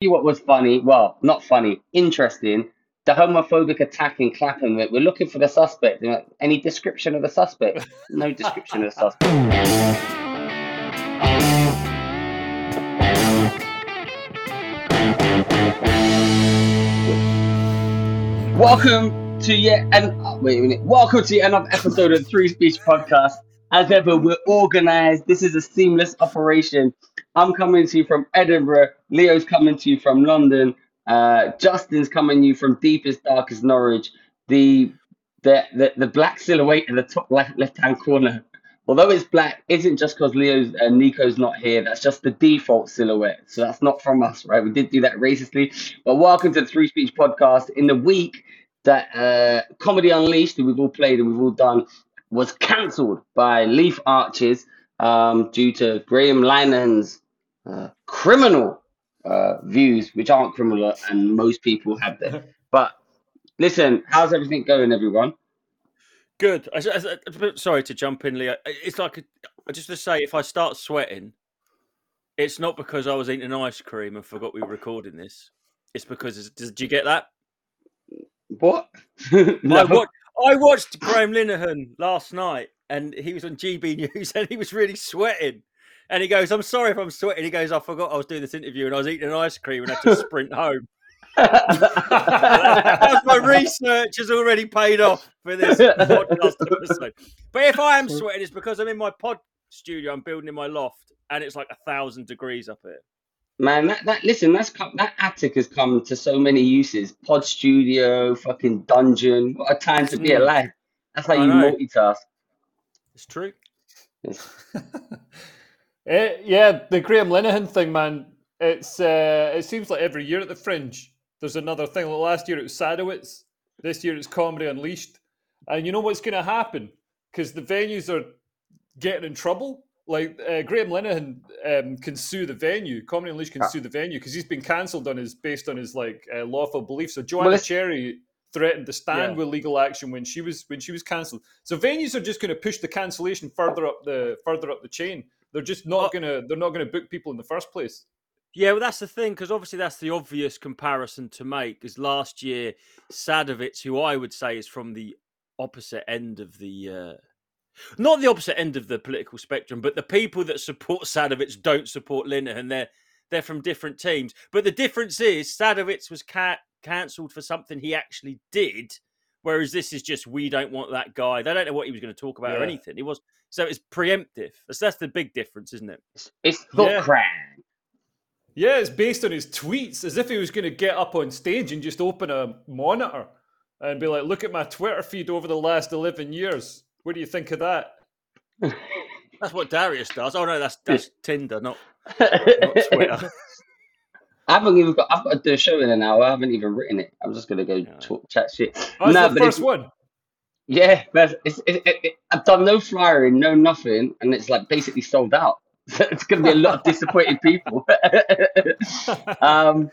you what was funny. Well, not funny, interesting. The homophobic attack in Clapham. We're looking for the suspect. Any description of the suspect? No description of the suspect. Welcome to yet and wait a minute. Welcome to yet another episode of Three Speech Podcast. As ever, we're organized. This is a seamless operation. I'm coming to you from Edinburgh. Leo's coming to you from London. Uh, Justin's coming to you from deepest, darkest Norwich. The the the, the black silhouette in the top left left hand corner. Although it's black, isn't just because Leo's uh, Nico's not here. That's just the default silhouette. So that's not from us, right? We did do that racistly. But welcome to the Three Speech Podcast. In the week that uh, Comedy Unleashed, that we've all played and we've all done, was cancelled by Leith Arches um, due to Graham Linehan's uh, criminal uh, views, which aren't criminal, and most people have them. But listen, how's everything going, everyone? Good. I, I, I- sorry to jump in, Leo. It's like a, just to say, if I start sweating, it's not because I was eating ice cream and forgot we were recording this. It's because did you get that? What? I, no. watched, I watched Graham Linehan last night, and he was on GB News, and he was really sweating. And he goes, "I'm sorry if I'm sweating." He goes, "I forgot I was doing this interview, and I was eating an ice cream, and I had to sprint home." That's my research has already paid off for this podcast episode. But if I am sweating, it's because I'm in my pod studio. I'm building in my loft, and it's like a thousand degrees up here. Man, that, that listen, that's come, that attic has come to so many uses. Pod studio, fucking dungeon. What a time to be Mm. alive. That's how I you know. multitask. It's true. Eh, yeah, the Graham Linehan thing, man. It's uh, it seems like every year at the Fringe, there's another thing. Like last year it was Sadowitz. This year it's Comedy Unleashed. And you know what's going to happen? Because the venues are getting in trouble. Like uh, Graham Linehan um, can sue the venue. Comedy Unleashed can Ah. sue the venue because he's been cancelled on his based on his like uh, lawful beliefs. So Joanna it's- Cherry threatened to stand Yeah. with legal action when she was when she was cancelled. So venues are just going to push the cancellation further up the further up the chain. They're just not Oh. gonna they're not gonna book people in the first place. Yeah, well, that's the thing because obviously that's the obvious comparison to make. Because last year, Sadowitz, who I would say is from the opposite end of the, uh, not the opposite end of the political spectrum, but the people that support Sadowitz don't support Linehan. They're they're from different teams. But the difference is Sadowitz was ca- cancelled for something he actually did, whereas this is just we don't want that guy. They don't know what he was going to talk about or anything. It was so it's preemptive. That's that's the big difference, isn't it? It's, it's thought Yeah. crime. Yeah, it's based on his tweets, as if he was gonna get up on stage and just open a monitor and be like, "Look at my Twitter feed over the last eleven years. What do you think of that?" That's what Darius does. Oh no, that's that's Tinder, not not I haven't even got. I've got to do a show in an hour. I haven't even written it. I'm just gonna go Yeah. talk, chat shit. Oh, No, the but first if- one. Yeah, but it's, it, it, it, I've done no flyering, no nothing, and it's like basically sold out. So it's gonna be a lot of disappointed people. um,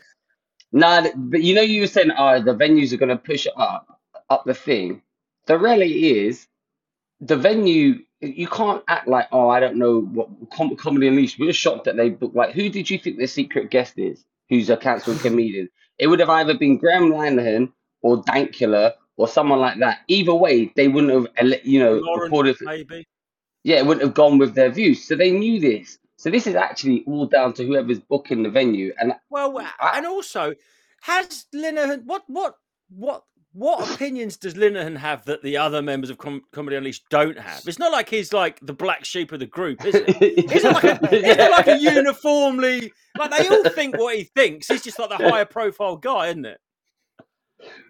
nah, but you know, you were saying, oh, the venues are gonna push it up, up the thing. The reality is, the venue. You can't act like, oh, I don't know what Com- Comedy Unleashed. We're shocked that they booked. Like, who did you think the secret guest is? Who's a cancelled comedian? It would have either been Graham Linehan or Dankula or someone like that. Either way, they wouldn't have, you know, Lawrence, reported. maybe. Yeah, it wouldn't have gone with their views. So they knew this. So this is actually all down to whoever's booking the venue. And Well, I- and also, has Linehan what what what what opinions does Linehan have that the other members of Com- Comedy Unleashed don't have? It's not like he's like the black sheep of the group, is it? It's not like a, it's not like a uniformly like they all think what he thinks. He's just like the higher profile guy, isn't it?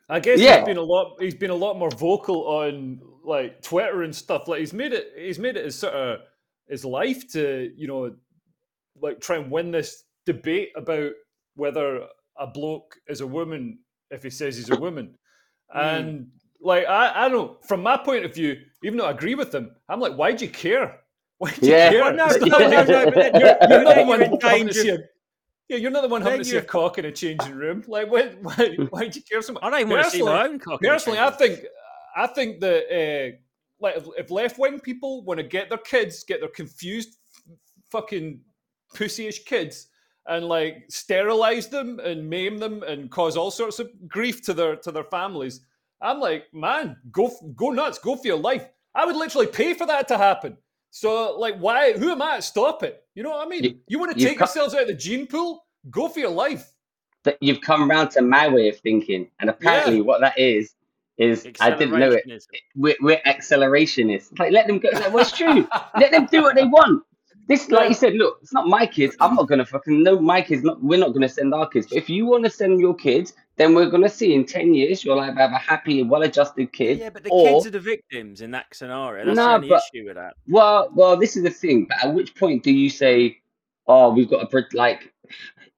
I guess Yeah. he's been a lot. He's been a lot more vocal on like Twitter and stuff. Like he's made it. He's made it his sort of his life to you know, like try and win this debate about whether a bloke is a woman if he says he's a woman. And like I, I don't. From my point of view, even though I agree with him, I'm like, why do you care? Why do you Yeah. care? Well, no, no, no, no, but then you're, you're- you're not the one you're in having to danger- see a yeah, you're not the one having to see a cock in a changing room. Like, why, why, why'd you care so much? I don't even want to see my Personally- own cock. Personally, I think, I think that uh, like if, if left wing people want to get their kids, get their confused, f- fucking pussyish kids, and like sterilize them and maim them and cause all sorts of grief to their to their families. I'm like, man, go go nuts, go for your life. I would literally pay for that to happen. So like, why? Who am I to stop it? You know what I mean? You, you want to take yourselves out of the gene pool? Go for your life. That you've come round to my way of thinking, and apparently, yeah. what that is is I didn't know it. We're, we're accelerationists. Like, let them go. Like, well, it's true. let them do what they want. This, like you said, look, it's not my kids. I'm not gonna fucking no, my kids. Not we're not gonna send our kids. But if you want to send your kids, then we're gonna see in ten years you'll have, have a happy, well-adjusted kid. Yeah, but the or, kids are the victims in that scenario. That's no, the but, issue with that. Well, well, this is the thing. But at which point do you say, "Oh, we've got to like"?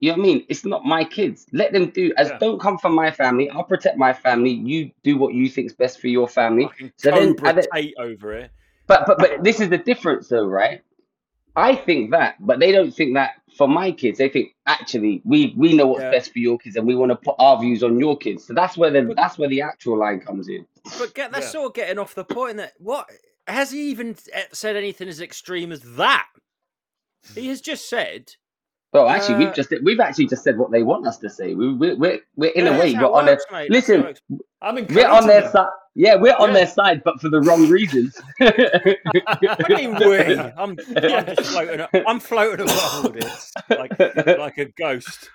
You know what I mean? It's not my kids. Let them do as yeah. don't come from my family. I'll protect my family. You do what you think's best for your family. So then, then over it. But but but this is the difference, though, right? I think that, but they don't think that for my kids. They think actually we we know what's yeah. best for your kids, and we want to put our views on your kids. So that's where the that's where the actual line comes in. But get that's yeah. sort of getting off the point that what has he even eh, said anything as extreme as that? He has just said. Well, actually, uh, we've just we've actually just said what they want us to say. We we we're, we're in yeah, a way we're on their a listen. I'm we're on their side. Yeah, we're on their side, but for the wrong reasons. you mean we? I'm, I'm floating. I'm floating above this like like a ghost.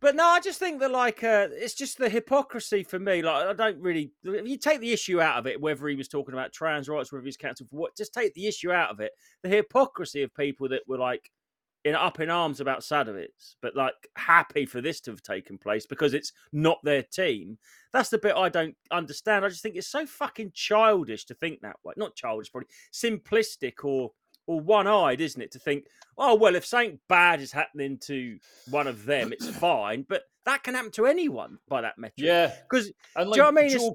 But no, I just think that like uh, it's just the hypocrisy for me. Like I don't really. If you take the issue out of it, whether he was talking about trans rights, whether he's cancelled for what, just take the issue out of it. The hypocrisy of people that were like in up in arms about Sadowitz, but like happy for this to have taken place because it's not their team. That's the bit I don't understand. I just think it's so fucking childish to think that way. Not childish, probably simplistic or or one eyed, isn't it? To think, oh well, if something bad is happening to one of them, it's fine. But that can happen to anyone by that metric. Yeah, because like, do you know what I mean?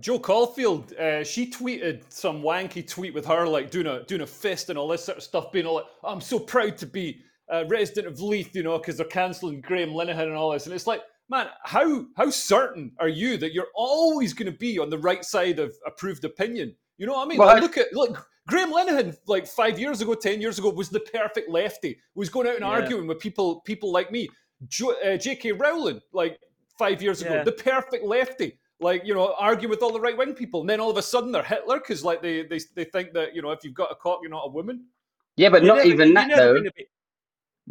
Jo, Caulfield, uh, she tweeted some wanky tweet with her like doing a doing a fist and all this sort of stuff, being all like, "I'm so proud to be a resident of Leith," you know, because they're cancelling Graham Linehan and all this. And it's like, man, how how certain are you that you're always going to be on the right side of approved opinion? You know what I mean? Well, like, I... look at look. Graham Linehan, like five years ago, ten years ago, was the perfect lefty. Was going out and yeah. arguing with people people like me. Jo- uh, J.K. Rowling, like five years ago, yeah. the perfect lefty like you know argue with all the right wing people, and then all of a sudden they're Hitler because like they, they they think that you know if you've got a cock you're not a woman. Yeah, but not never, even that though.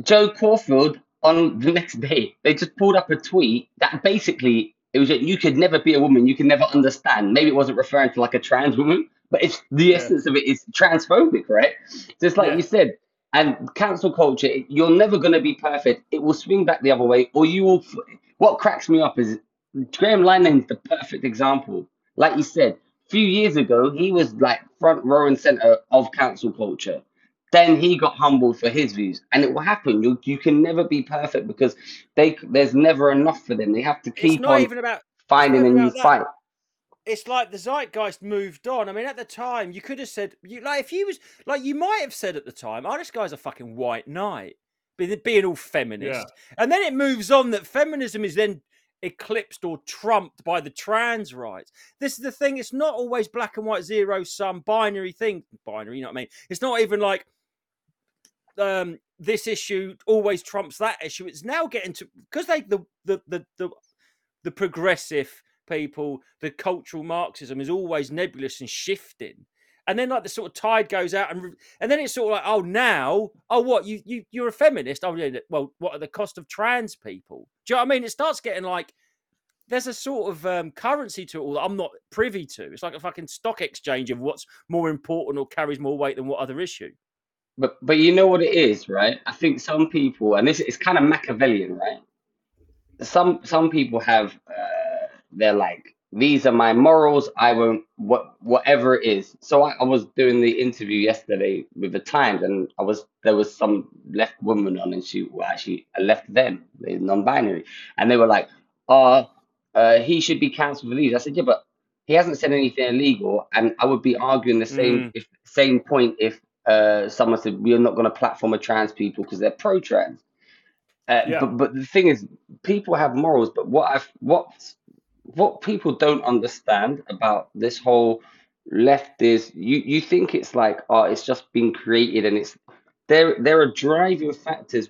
Jo Caulfield on the next day they just pulled up a tweet that basically it was that you could never be a woman, you can never understand. Maybe it wasn't referring to like a trans woman, but it's the yeah. essence of it is transphobic, right? Just like yeah. you said. And cancel culture, you're never going to be perfect. It will swing back the other way, or you will. What cracks me up is Graham Linehan's the perfect example. Like you said, a few years ago, he was like front row and center of cancel culture. Then he got humbled for his views, and it will happen. You you can never be perfect because they there's never enough for them. They have to keep on even about, finding a new fight. It's like the zeitgeist moved on. I mean, at the time, you could have said, you like if you was like you might have said at the time, "Oh, this guy's a fucking white knight," being all feminist, yeah. and then it moves on that feminism is then eclipsed or trumped by the trans rights. This is the thing, it's not always black and white, zero sum, binary thing. Binary, you know what I mean? It's not even like um, this issue always trumps that issue. It's now getting to because they the the the the, the progressive people, the cultural Marxism is always nebulous and shifting and then like the sort of tide goes out and and then it's sort of like oh now oh what you you you're a feminist? Oh yeah well what are the cost of trans people? Do you know what I mean? It starts getting like there's a sort of um, currency to it all that I'm not privy to. It's like a fucking stock exchange of what's more important or carries more weight than what other issue. But but you know what it is right? I think some people and this is kind of Machiavellian right? Some some people have uh, they're like these are my morals. I won't what whatever it is. So I, I was doing the interview yesterday with the Times, and I was there was some left woman on, and she well, actually I left them, they're non-binary, and they were like, "Oh, uh, he should be cancelled for these." I said, "Yeah, but he hasn't said anything illegal," and I would be arguing the same mm. if same point if uh, someone said we are not going to platform a trans people because they're pro-trans. Uh, yeah. but, but the thing is, people have morals. But what I've what what people don't understand about this whole left is you you think it's like oh it's just been created and it's there there are driving factors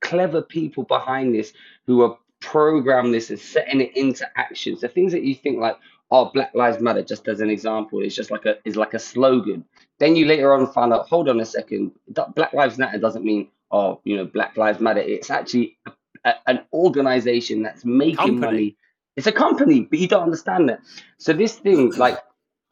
clever people behind this who are programming this and setting it into action. So things that you think like, oh, Black Lives Matter, just as an example, is just like a is like a slogan. Then you later on find out, hold on a second, Black Lives Matter doesn't mean oh, you know, Black Lives Matter. It's actually a, a, an organization that's making Company. money. It's a company, but you don't understand it. So this thing, like,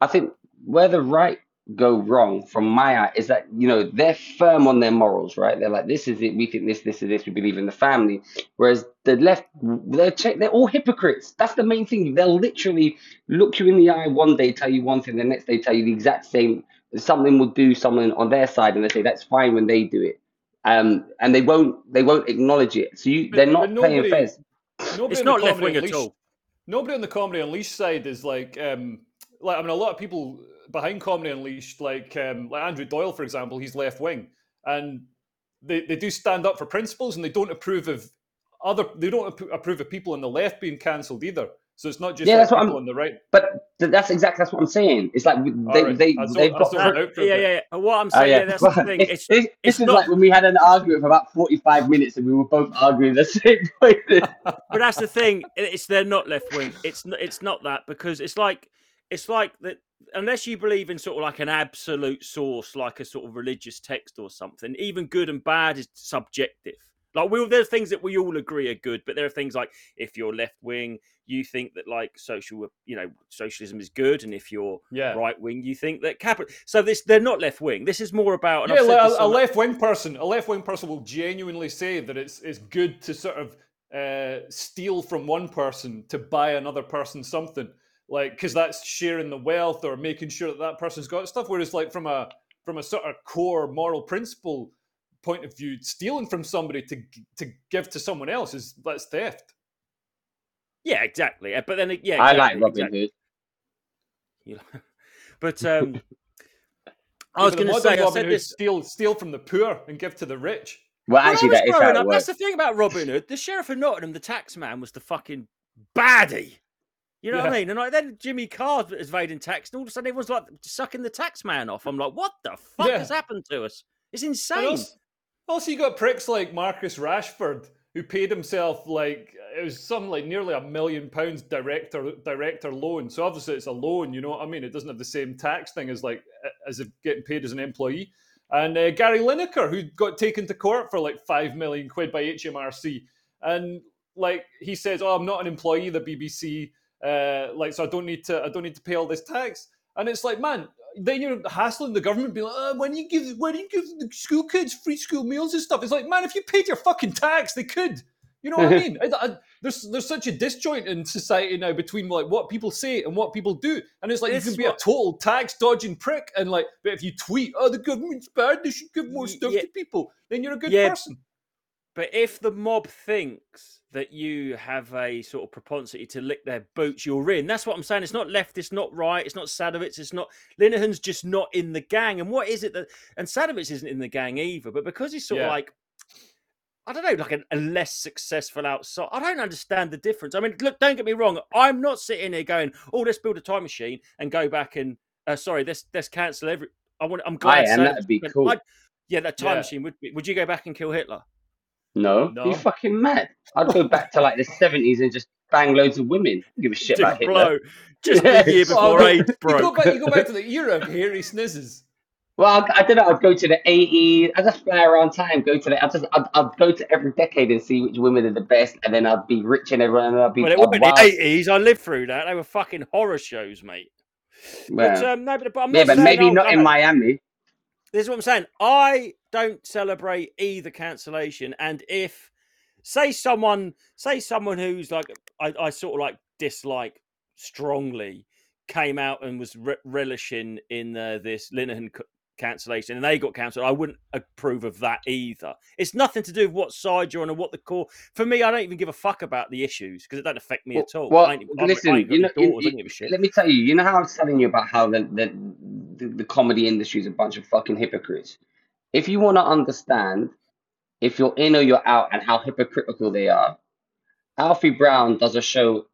I think where the right go wrong from my eye is that you know they're firm on their morals, right? They're like, this is it. We think this, this is this. We believe in the family. Whereas the left, they're they're all hypocrites. That's the main thing. They'll literally look you in the eye one day, tell you one thing, the next day tell you the exact same. Something will do something on their side, and they say that's fine when they do it. Um, and they won't they won't acknowledge it. So you But- they're not playing nobody- fairs. Nobody It's not left wing at all. Nobody on the Comedy Unleashed side is like, um, like I mean, a lot of people behind Comedy Unleashed, like um, like Andrew Doyle, for example, he's left wing, and they, they do stand up for principles, and they don't approve of other. They don't approve of people on the left being cancelled either. So it's not just Yeah, like that's what people I'm- on the right. But that's exactly that's what I'm saying. It's like they Alright, they I they've got. zoned out for a Yeah, yeah, yeah. What I'm Oh, saying, yeah. yeah, that's the thing. It's- It's, it's- it's this is not- like when we had an argument for about 45 minutes and we were both arguing the same point. but that's the thing. It's they're not left wing. It's n- it's not that because it's like it's like that. Unless you believe in sort of like an absolute source, like a sort of religious text or something, even good and bad is subjective. Like we, there are things that we all agree are good, but there are things like if you're left wing, you think that like social, you know, socialism is good, and if you're Yeah. right wing, you think that capital. So this they're not left wing. This is more about. Yeah, I've said like this a, a left wing person, a left wing person will genuinely say that it's it's good to sort of uh, steal from one person to buy another person something, like because that's sharing the wealth or making sure that that person's got stuff. Whereas, like from a from a sort of core moral principle point of view, stealing from somebody to to give to someone else is that's theft. yeah, exactly. Uh, But then, yeah, I like Robin exactly. Hood. You but um, I was Yeah, but going to modern say, I said Hood this. steal steal from the poor and give to the rich. Well, When actually, I was that is how it up, that's the thing about Robin Hood. The sheriff of Nottingham, the tax man, was the fucking baddie. You know what I mean? And like, then Jimmy Carr is evading tax, and all of a sudden everyone's like sucking the tax man off. I'm like, what the fuck Yeah. has happened to us? It's And insane. Also, also, you got pricks like Marcus Rashford who paid himself like it was something like nearly a million pounds director director loan. So obviously it's a loan, you know what I mean? It doesn't have the same tax thing as like as if getting paid as an employee. And uh, Gary Lineker, who got taken to court for like five million quid by HMRC, and like he says, "Oh, I'm not an employee of the BBC, uh, like so I don't need to I don't need to pay all this tax." And it's like, man, then you're hassling the government, being like, oh, when you give when you give the school kids free school meals and stuff? It's like, man, if you paid your fucking tax, they could. You know what I mean? I, I, there's there's such a disjoint in society now between like what people say and what people do, and it's like This you can be what- a total tax dodging prick, and like, but if you tweet, oh, the government's bad, they should give more stuff yeah. to people, then you're a good Yeah, person. But if the mob thinks that you have a sort of propensity to lick their boots, you're in. That's what I'm saying. It's not left, it's not right, it's not Sadowitz, it's not Linehan's just not in the gang. And what is it that and Sadowitz isn't in the gang either, but because he's sort Yeah. of like I don't know, like a, a less successful outside. I don't understand the difference. I mean, look, don't get me wrong. I'm not sitting here going, "Oh, let's build a time machine and go back and uh, sorry, let's let's cancel every." I want. I'm glad. I am, that'd be cool. I'd- yeah, that time Yeah. machine would. Be, would you go back and kill Hitler? No, No. you fucking mad. I'd go back to like the 70s and just bang loads of women. Give a shit about Dick Hitler. blow. Just Yeah. the year Oh, before no, AIDS You go broke. back, you go back to the era of hairy snizzes. Well, I, I don't know. I'd go to the 80s. I'd just fly around time. Go to the. I'd just. I'd, I'd go to every decade and see which women are the best, and then I'd be rich and everyone. And I'd be. Well, it oh, wasn't the eighties. I lived through that. They were fucking horror shows, mate. But um, no, but, but yeah, but maybe oh, not no, in. Miami. This is what I'm saying. I don't celebrate either cancellation, and if say someone, say someone who's like I, I sort of like dislike strongly, came out and was re- relishing in uh, this Linehan cancellation, and they got cancelled, I wouldn't approve of that either. It's nothing to do with what side you're on or what the core. For me, I don't even give a fuck about the issues because it don't affect me Well, at all. well, I listen, I you know, you- daughters, you- shit. let me tell you. You know how I was telling you about how the the, the, the comedy industry is a bunch of fucking hypocrites. If you want to understand if you're in or you're out and how hypocritical they are, Alfie Brown does a show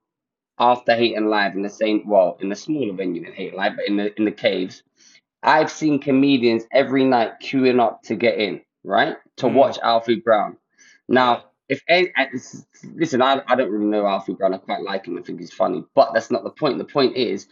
after Hate and Live in the same well in the smaller venue than Hate and Live, but in the in the caves. I've seen comedians every night queuing up to get in, right? To Mm. watch Alfie Brown. Now, if any, listen, I, I don't really know Alfie Brown. I quite like him. I think he's funny, but that's not the point. The point is,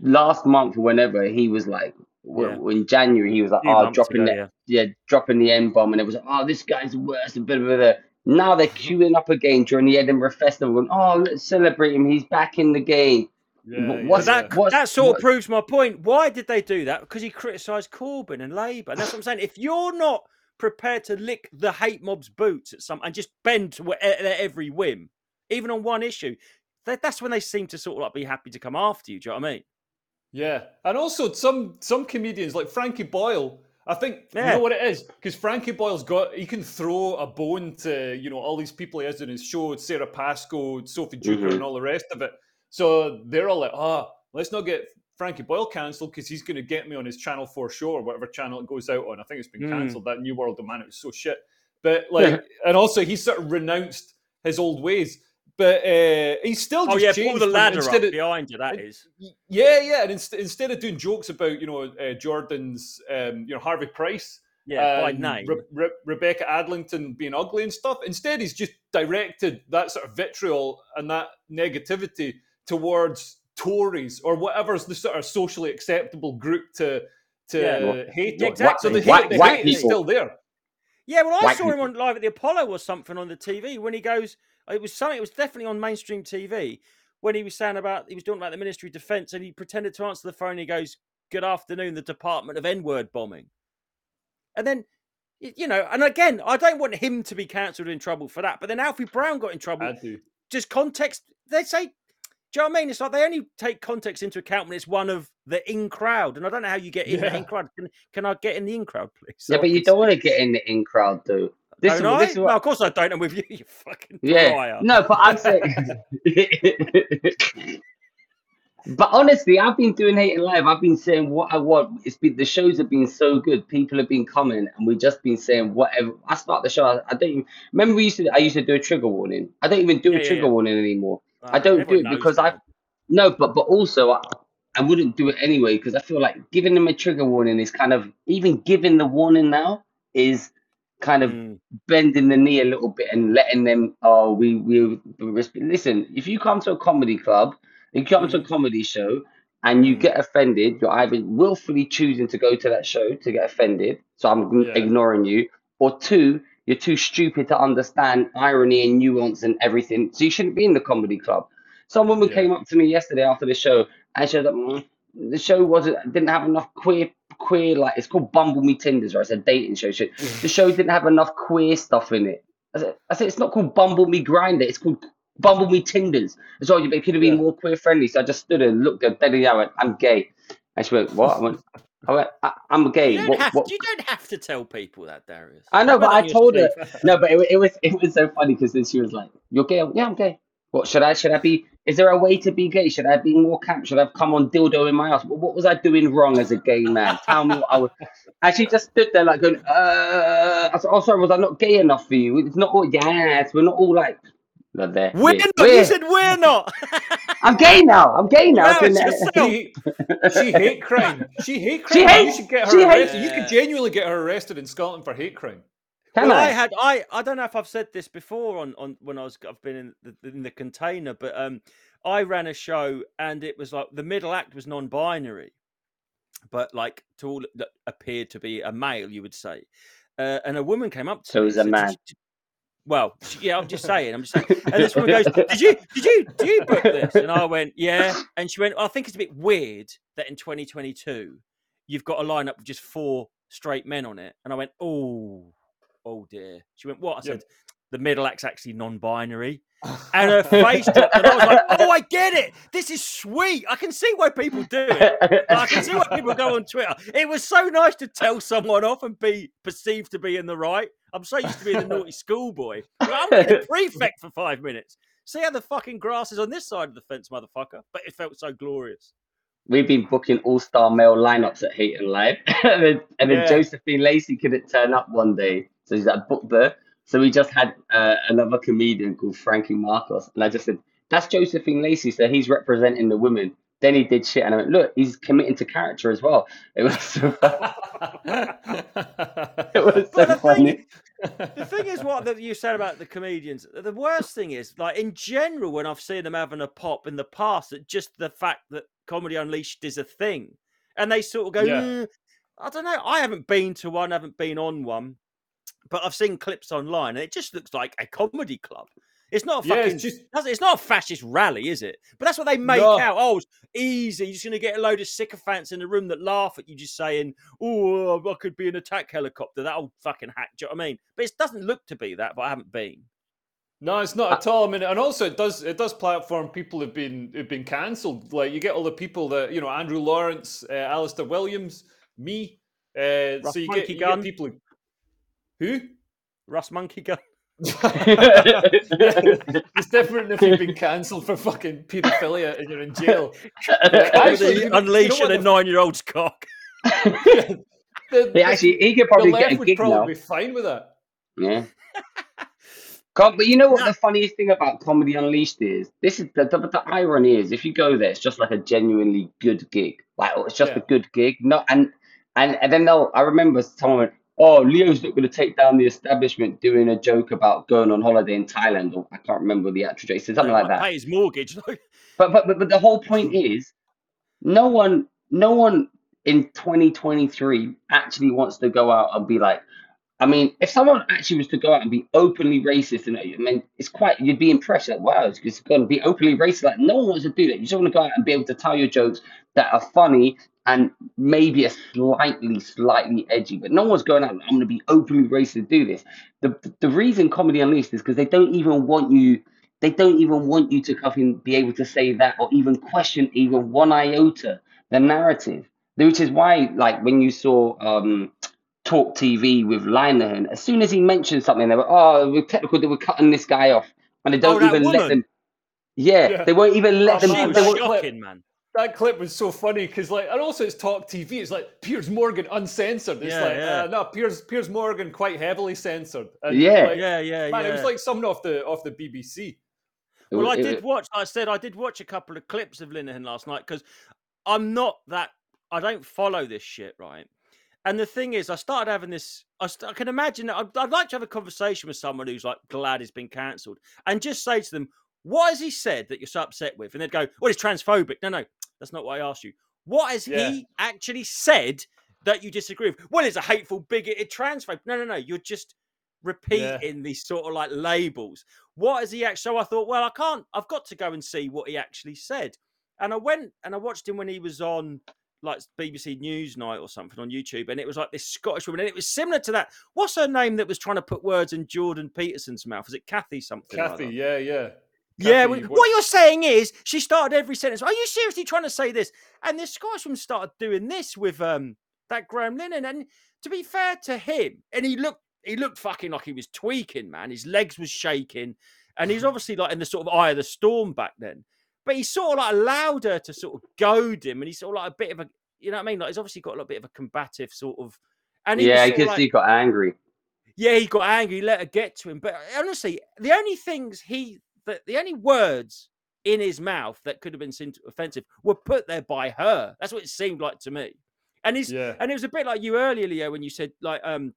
last month, whenever he was like, Yeah. in January, he was like, oh, dropping ago, the yeah. yeah, dropping the N bomb, and it was like, oh, this guy's the worst, and blah, blah, blah. Now they're queuing up again during the Edinburgh Festival, going, oh, let's celebrate him. He's back in the game. Yeah, yeah, But what's- yeah. that what's- that sort what- of proves my point. Why did they do that? Because he criticised Corbyn and Labour. And that's what I'm saying. If you're not prepared to lick the hate mob's boots at some and just bend to their every whim, even on one issue, that, that's when they seem to sort of like be happy to come after you. Do you know what I mean? Yeah, and also some some comedians like Frankie Boyle. I think you know what it is because Frankie Boyle's got he can throw a bone to you know all these people he has in his show, Sara Pascoe, Sophie Duker, Mhm. and all the rest of it. So they're all like, ah, let's not get Frankie Boyle cancelled because he's going to get me on his Channel Four show or whatever channel it goes out on. I think it's been Mm. cancelled. That New World of Man, it was so shit. But like, and also he sort of renounced his old ways. But uh, he's still just Oh yeah, changed pull the ladder instead up of- behind you. That is. Yeah, yeah. And inst- instead of doing jokes about you know uh, Jordan's, um, you know Harvey Price, Yeah, by name. Re- Re- Rebecca Adlington being ugly and stuff, instead he's just directed that sort of vitriol and that negativity towards Tories or whatever's the sort of socially acceptable group to to Yeah. hate. Yeah, exactly. So the hate, White- the white hate is still there. Yeah, well, I White saw him on live at the Apollo or something on the TV when he goes. It was something. It was definitely on mainstream TV when he was saying about he was talking about the Ministry of Defence and he pretended to answer the phone. And he goes, "Good afternoon, the Department of N-word bombing," and then. You know, and again, I don't want him to be cancelled in trouble for that. But then Alfie Brown got in trouble. I do. Just context. They say, do you know what I mean? It's like they only take context into account when it's one of the in crowd. And I don't know how you get in the in crowd. Can, can I get in the in crowd, please? Yeah, So but you don't want to get in the in crowd, though. This is, don't this I? is No, of course I don't. I'm with you, you fucking yeah. pariah. No, but I'm saying. but honestly, I've been doing hate and live. I've been saying what I want. It's been the shows have been so good. People have been coming, and we've just been saying whatever. I start the show. I, I don't even remember. We used to. I used to do a trigger warning. I don't even do Yeah, a yeah, trigger yeah. warning anymore. I don't do everyone it knows because I no, but but also I, I wouldn't do it anyway because I feel like giving them a trigger warning is kind of even giving the warning now is kind of Mm, bending the knee a little bit and letting them oh we we we resp- listen if you come to a comedy club you come to a Mhm. comedy show and you Mhm. get offended you're either willfully choosing to go to that show to get offended so i'm ign- Yeah. ignoring you or two you're too stupid to understand irony and nuance and everything. So you shouldn't be in the comedy club. Someone woman Yeah. came up to me yesterday after the show and she was "Mm, the show wasn't didn't have enough queer queer like it's called Bumble Me Tinders right? It's a dating show. The show didn't have enough queer stuff in it. I said, I said it's not called Bumble Me Grinder it's called Bumble Me Tinders. As well it could have been Yeah. more queer friendly. So I just stood and looked at Betty I went I'm gay. And she went what? I went, I went I, I'm gay You don't, what, have, what you don't have to tell people that, Darius. I know, Put but I told her no, but it, it was it was so funny because then she was like, "You're gay?" Yeah, I'm gay. What should I should I be? Is there a way to be gay? Should I be more camp? Should I have come on dildo in my ass? What, what was I doing wrong as a gay man? Tell me what I was. And she just stood there like going, "Uh." I said, "Oh, sorry, was I not gay enough for you? It's not all. Yes, we're not all like." Not there. We're yeah. not. We're- You said we're not. I'm gay now. I'm gay now. No, it's yourself. She, she hate crime. She hate She crime. hates- you should get she her hates- arrested. You could genuinely get her arrested in Scotland for hate crime. Can well, I? I? had I I don't know if I've said this before on on when I was I've been in the, in the container, but um, I ran a show and it was like the middle act was non-binary, but like to all that appeared to be a male, you would say, uh, and a woman came up to So me. it was a said, "Did man. you- Well, yeah, I'm just saying. I'm just saying. And this woman goes, "Did you, did you, did you book this?" And I went, "Yeah." And she went, "I think it's a bit weird that in 2022 you've got a lineup with just four straight men on it." And I went, "Oh, oh dear." She went, "What?" I Yeah. said, "The middle act's actually non-binary." And her face dropped, and I was like, "Oh, I get it. This is sweet. I can see why people do it." I can see why people go on Twitter. It was so nice to tell someone off and be perceived to be in the right. I'm so used to being the naughty schoolboy. I'm a prefect for five minutes. See how the fucking grass is on this side of the fence, motherfucker. But it felt so glorious. We've been booking all star male lineups at and Live. and then, and then Yeah. Josephine Lacey couldn't turn up one day. So she's like, booked her. So we just had uh, another comedian called Frankie Marcos. And I just said, that's Josephine Lacey. So he's representing the women. Then he did shit. And I went, look, he's committing to character as well. It was so, it was so the funny. thing, the thing is, what that you said about the comedians. The worst thing is, like in general, when I've seen them having a pop in the past, that just the fact that comedy unleashed is a thing, and they sort of go, Yeah. "Mm, I don't know. I haven't been to one, haven't been on one, but I've seen clips online, and it just looks like a comedy club. It's not a Yeah, fucking. it's just It's not a fascist rally, is it? But that's what they make No. out. Oh, it's easy. You're just going to get a load of sycophants in the room that laugh at you, just saying, "Oh, I could be an attack helicopter." That old fucking hack. Do you know what I mean? But it doesn't look to be that. But I haven't been. No, it's not at all. I mean, and also it does it does platform people who've been who've been cancelled. Like you get all the people that you know, Andrew Lawrence, uh, Alistair Williams, me. Uh, Russ so you get, Monkey you Gun. get people. Who? Russ Monkey Gun. it's different if you've been cancelled for fucking paedophilia and you're in jail. Actually, you know- you know unleashing a the- nine-year-old's cock. The, He the- actually, he could the probably get left a would gig probably now. be fine with that. Yeah. Com- but you know what the funniest thing about Comedy Unleashed is? This is the, the the irony is if you go there, it's just like a genuinely good gig. Like it's just Yeah. a good gig. Not and and and then they'll. I remember someone went, "Oh, Leo's not going to take down the establishment," doing a joke about going on holiday in Thailand, or I can't remember the actual joke. Something like that. Pay his mortgage. But, but but but the whole point is, no one no one in 2023 actually wants to go out and be like. I mean, if someone actually was to go out and be openly racist, and I mean, it's quite you'd be impressed. Like, wow, it's, going to be openly racist. Like, no one wants to do that. You just want to go out and be able to tell your jokes that are funny and maybe a slightly, slightly edgy. But no one's going out. I'm going to be openly racist to do this. The the reason comedy unleashed is because they don't even want you. They don't even want you to be able to say that or even question even one iota the narrative. Which is why, like, when you saw um, Talk TV with Linehan, as soon as he mentioned something, they were, oh, we're technical, they were cutting this guy off. And they don't Oh, that even let them. Yeah, Yeah. they won't even let Oh, them. She was they that clip- shocking, man. That clip was so funny because, like, and also it's talk TV. It's like Piers Morgan uncensored. It's Yeah, like, yeah. Uh, no, Piers Piers Morgan quite heavily censored. And, Yeah. like, Yeah, yeah, man, yeah. it was like something off the off the BBC. it Well, I was- did watch. I said I did watch a couple of clips of Linehan last night because I'm not that. I don't follow this shit, right? And the thing is, I started having this. I, st- I can imagine. that I'd, I'd like to have a conversation with someone who's like glad he's been cancelled, and just say to them, "What has he said that you're so upset with?" And they'd go, "Well, he's transphobic." No, no, that's not what I asked you. What has Yeah. he actually said that you disagree with? Well, he's a hateful, bigoted transphobe. No, no, no. You're just repeating these sort of like labels. What has he actually? So I thought, well, I can't. I've got to go and see what he actually said. And I went and I watched him when he was on like BBC News Night or something on YouTube, and it was like this Scottish woman, and it was similar to that. What's her name that was trying to put words in Jordan Peterson's mouth? Was it Kathy something? Kathy, that? yeah, yeah. Yeah, Kathy, well, what- what you're saying is she started every sentence. Are you seriously trying to say this? And this Scottish woman started doing this with um that Graham Linehan. And to be fair to him, and he looked he looked fucking like he was tweaking, man. His legs was shaking, and he's obviously like in the sort of eye of the storm back then. But he sort of like allowed her to sort of goad him, and he's sort of like a bit of a you know what I mean? Like he's obviously got a little bit of a combative sort of. And he yeah, because like- he got angry. yeah, he got angry, let her get to him. But honestly, the only things he, the, the only words in his mouth that could have been seen offensive were put there by her. That's what it seemed like to me. And he's, Yeah. and it was a bit like you earlier, Leo, when you said like, um,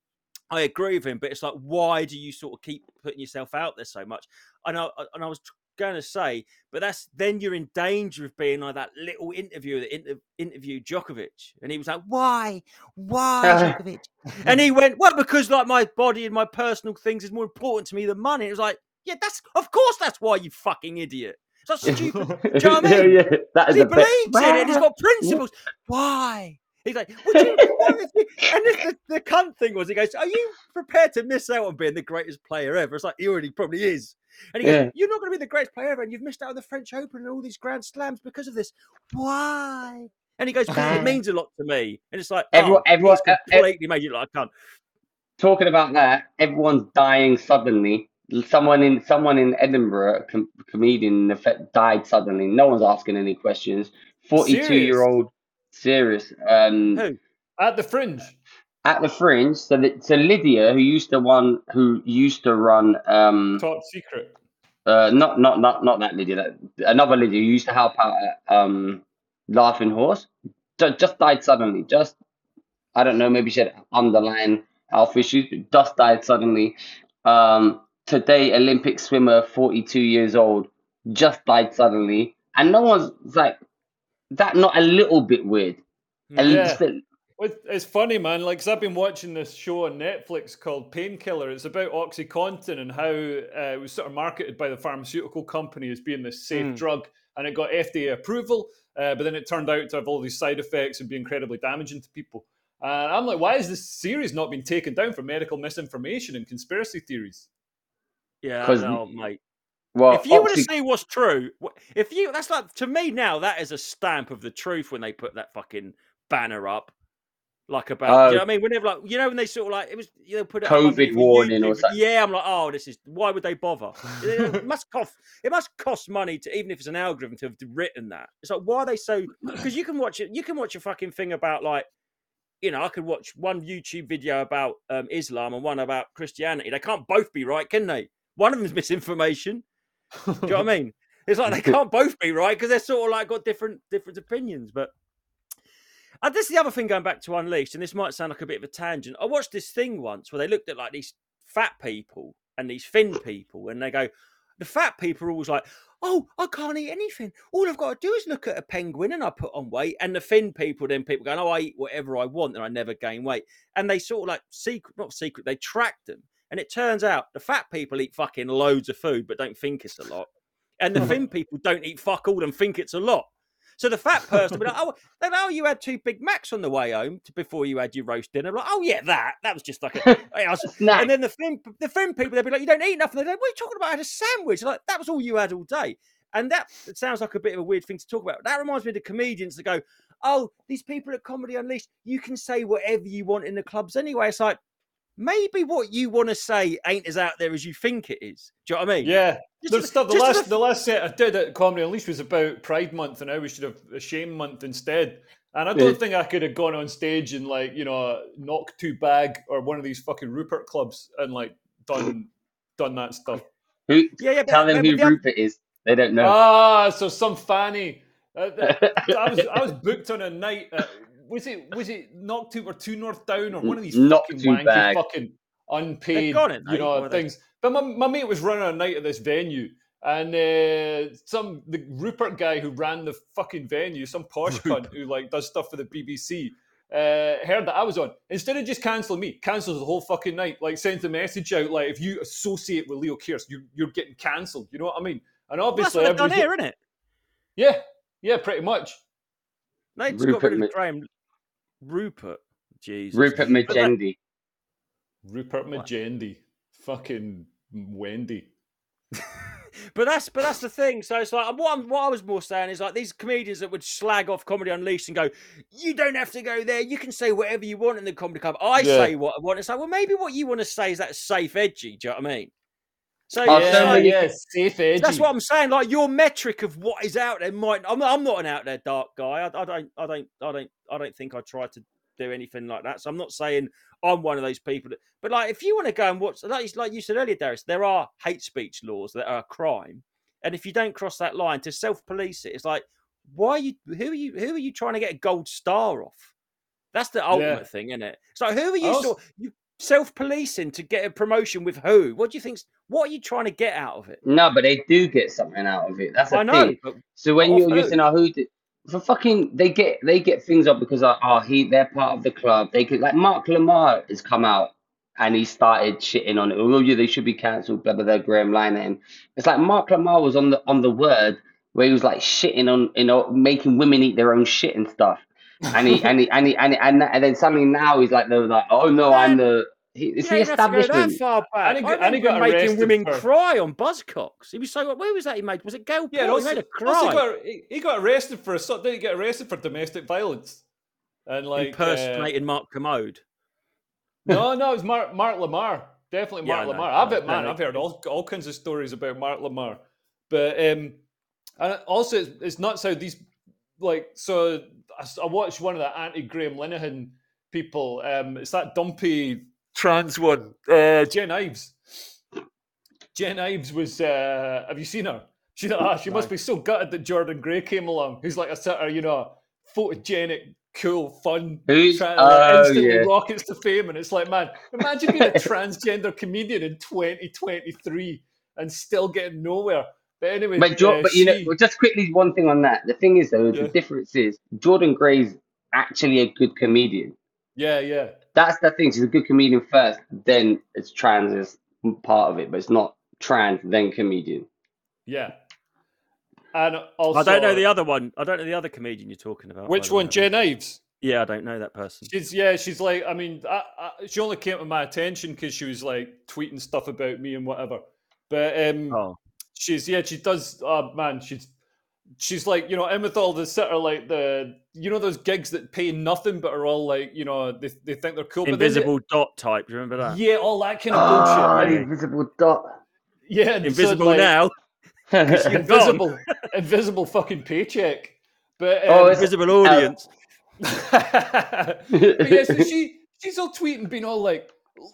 I agree with him, but it's like, why do you sort of keep putting yourself out there so much? And I, and I was going to say, but that's then you're in danger of being like that little interviewer that inter- interviewed Djokovic, and he was like, why, why Djokovic? And he went, Well, because like my body and my personal things is more important to me than money. It was like, Yeah, that's of course that's why you fucking idiot. Not stupid. Do you know what I mean? yeah, that is he a bit- believes in it. and He's got principles. Why? He's like, would you, what if you-" and the, the, the cunt thing was, he goes, "Are you prepared to miss out on being the greatest player ever?" It's like he already probably is. And he goes, "You're not going to be the greatest player ever, and you've missed out on the French Open and all these Grand Slams because of this. Why?" And he goes, "Because it means a lot to me." And it's like, Everyone- oh, everyone- uh, uh, completely made you like a cunt. Talking about that, everyone's dying suddenly. Someone in someone in Edinburgh, a com- comedian, died suddenly. No one's asking any questions. Forty-two year old, serious. Um, Who? At the fringe. at the Fringe. So, that, so Lydia, who used to one, who used to run, um, Top secret. uh, not not not not that Lydia, that, another Lydia who used to help out at um, Laughing Horse, ju- just died suddenly. Just I don't know, maybe she had underlying health issues, but just died suddenly. Um, today, Olympic swimmer, 42 years old, just died suddenly. And no one's like, that not a little bit weird? A Yeah. just a- Well, It's funny, man. Like, i I've been watching this show on Netflix called Painkiller. It's about OxyContin and how uh, it was sort of marketed by the pharmaceutical company as being this safe Mm. drug, and it got FDA approval. Uh, but then it turned out to have all these side effects and be incredibly damaging to people. And I'm like, why has this series not been taken down for medical misinformation and conspiracy theories? Yeah, I 'Cause- know, mate. Well, if you want to Oxy- see what's true, if you that's like to me now that is a stamp of the truth when they put that fucking banner up, like about Oh. you know what I mean. Whenever like you know when they sort of like it was you know put up COVID underneath a warning or something. Yeah, I'm like, oh, this is why would they bother? it must cost it must cost money to even if it's an algorithm to have written that. It's like why are they so? Because you can watch it. You can watch a fucking thing about like. You know, I could watch one YouTube video about um, Islam and one about Christianity. They can't both be right, can they? One of them's misinformation. Do you know what I mean? It's like they can't both be right because they're sort of like got different different opinions. But uh, this is the other thing going back to Unleashed, and this might sound like a bit of a tangent. I watched this thing once where they looked at like these fat people and these thin people, and they go, the fat people are always like, "Oh, I can't eat anything. All I've got to do is look at a penguin and I put on weight." And the thin people, then people going, "Oh, I eat whatever I want and I never gain weight." And they sort of like secret, not secret, they tracked them. And it turns out the fat people eat fucking loads of food but don't think it's a lot. And the thin people don't eat fuck all and think it's a lot. So the fat person will be like, oh, then oh, you had two Big Macs on the way home to, before you had your roast dinner. like, oh yeah, that that was just like a. Was- Snack. and then the thin the thin people they'll be like, you don't eat nothing. They're like, what are you talking about? I had a sandwich. Like that was all you had all day. And that it sounds like a bit of a weird thing to talk about. That reminds me of the comedians that go, oh, these people at Comedy Unleashed, you can say whatever you want in the clubs anyway. It's like maybe what you want to say ain't as out there as you think it is. Do you know what I mean? Yeah. Just There's stuff. The last, a- the last set I did at Comedy Unleashed was about Pride Month, and now we should have a Shame Month instead. And I don't Yeah. think I could have gone on stage and like you know knock two bag or one of these fucking Rupert clubs and like done done that stuff. Who, yeah, yeah. tell but- them but who the oth- Rupert is. They don't know. Ah, so some fanny. Uh, th- I was I was booked on a night. At, was it was it knock two or two north down or one of these Knock fucking two wanky bag. fucking unpaid gone it, you know or they- things. But my, my mate was running a night at this venue. And uh, some the Rupert guy who ran the fucking venue, some posh cunt who like does stuff for the BBC, uh, heard that I was on. Instead of just cancelling me, cancels the whole fucking night. Like sends a message out like if you associate with Leo Kearse, you, you're getting cancelled. You know what I mean? And Well, that's obviously, what they've done here, isn't it? yeah, yeah, pretty much. They just got Rupert rid of Mc- Graham. Rupert. Jesus. Rupert But that- Majendie. Rupert What? Majendie, fucking Wendy. But that's but that's the thing. So it's like what I'm, what I was more saying is like these comedians that would slag off Comedy Unleashed and go, "You don't have to go there. You can say whatever you want in the comedy club." I Yeah. say what I want to say. Well, maybe what you want to say is that safe, edgy. Do you know what I mean? So, it's so like- many- yeah, edgy. that's what I'm saying. Like your metric of what is out there might. I'm, I'm not an out there dark guy. I, I don't. I don't. I don't. I don't think I try to do anything like that. So I'm not saying I'm one of those people. That, but like, if you want to go and watch, like, like you said earlier, Darius, there are hate speech laws that are a crime, and if you don't cross that line to self-police it, it's like, why are you? Who are you? Who are you trying to get a gold star off? That's the ultimate thing, isn't it? Like, who are you? also- Sort, you self-policing to get a promotion with who? What do you think? What are you trying to get out of it? No, but they do get something out of it. That's the I know, thing. So when you're who? using our who did for fucking they get they get things up because uh, oh he they're part of the club. They could like Mark Lamarr has come out and he started shitting on it. Oh yeah, they should be cancelled. Blah blah blah. Graham line at him. It's like Mark Lamarr was on the on the word where he was like shitting on you know making women eat their own shit and stuff. And he and he and he and, he, and, and then suddenly now he's like they're like oh no I'm the he, it's Yeah, the you have to go establishment. that far back. And he I got- and he got making women for- cry on Buzzcocks. He was so where was that he made? Was it Gail Yeah, Porter? also, he made her also cry. got, he, he got arrested for assault. Did he get arrested for domestic violence? And like, uh, impersonating Mark Commode. no, no, it was Mark, Mark Lamarr. Definitely Mark I know, Lamarr. I I've know, bet, man, no, I've heard all, all kinds of stories about Mark Lamarr. But um, and also, it's, it's nuts how these like. So I watched one of the anti Graham Linehan people. Um, it's that dumpy trans one, uh, Jen Ives. Jen Ives was. Uh, have you seen her? She, ah, she must be so gutted that Jordan Gray came along. Who's like a sort of, you know, photogenic, cool, fun, Who's- trying to like, oh, instantly yeah. rockets to fame. And it's like, man, imagine being a transgender comedian in 2023 and still getting nowhere. But anyway, But, jo- uh, but you know, she- well, just quickly, one thing on that. The thing is, though, Yeah. the difference is Jordan Gray's actually a good comedian. yeah, yeah. That's the thing. She's a good comedian first, then it's trans is part of it, but it's not trans then comedian. Yeah. And also, I don't know the other one. I don't know the other comedian you're talking about. which one, way. Jen Ives. Yeah, I don't know that person. She's yeah, she's like, I mean, I, I, she only came to my attention because she was like tweeting stuff about me and whatever. But um, Oh, she's yeah, she does. Oh man, she's she's like you know, in with all the sort of like the you know those gigs that pay nothing but are all like you know they they think they're cool. but then invisible dot type. Do you remember that? yeah, all that kind of Ah, bullshit. right? invisible dot. Yeah, and so, Invisible like, now. Invisible, invisible fucking paycheck. But Oh, um, it's- Invisible audience. but yeah, so she she's all tweeting, being all like,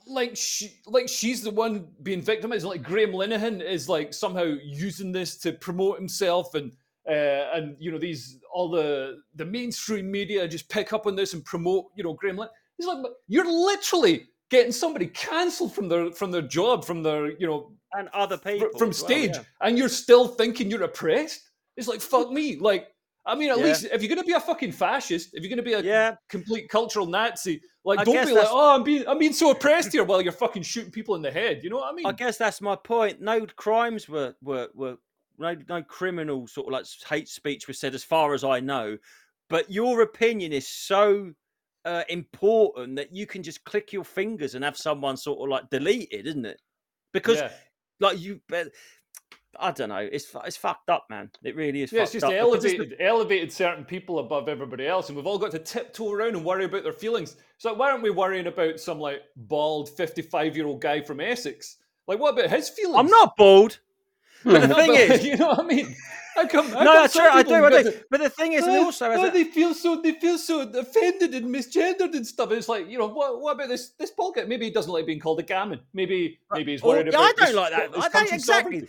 like she like she's the one being victimized. Like Graham Linehan is like somehow using this to promote himself, and uh, and you know these all the the mainstream media just pick up on this and promote you know Graham. Lin- He's like, you're literally getting somebody cancelled from their from their job, from their you know and other people from as well, stage, yeah. and you're still thinking you're oppressed. It's like fuck me, like. I mean, at Yeah. least if you're going to be a fucking fascist, if you're going to be a Yeah, complete cultural Nazi. Like, I don't be like, oh, I'm being, I'm being so oppressed here while you're fucking shooting people in the head. You know what I mean? I guess that's my point. No crimes were were were no no criminal sort of like hate speech was said, as far as I know. But your opinion is so uh, important that you can just click your fingers and have someone sort of like deleted, isn't it? Because yeah, like you, I don't know. It's it's fucked up, man. It really is. yeah it's just up it's the- elevated, elevated certain people above everybody else, and we've all got to tiptoe around and worry about their feelings. So why aren't we worrying about some like bald 55 year old guy from Essex? Like, what about his feelings? I'm not bald. But the thing but, is, you know what I mean? How come? How no, that's true. I do. I do. to- But the thing is, Oh, also oh, they feel so they feel so offended and misgendered and stuff. And it's like you know what? What about this this guy? Maybe he doesn't like being called a gammon. Maybe maybe he's Oh, worried yeah, about. I don't like that. I don't exactly. sovereignty.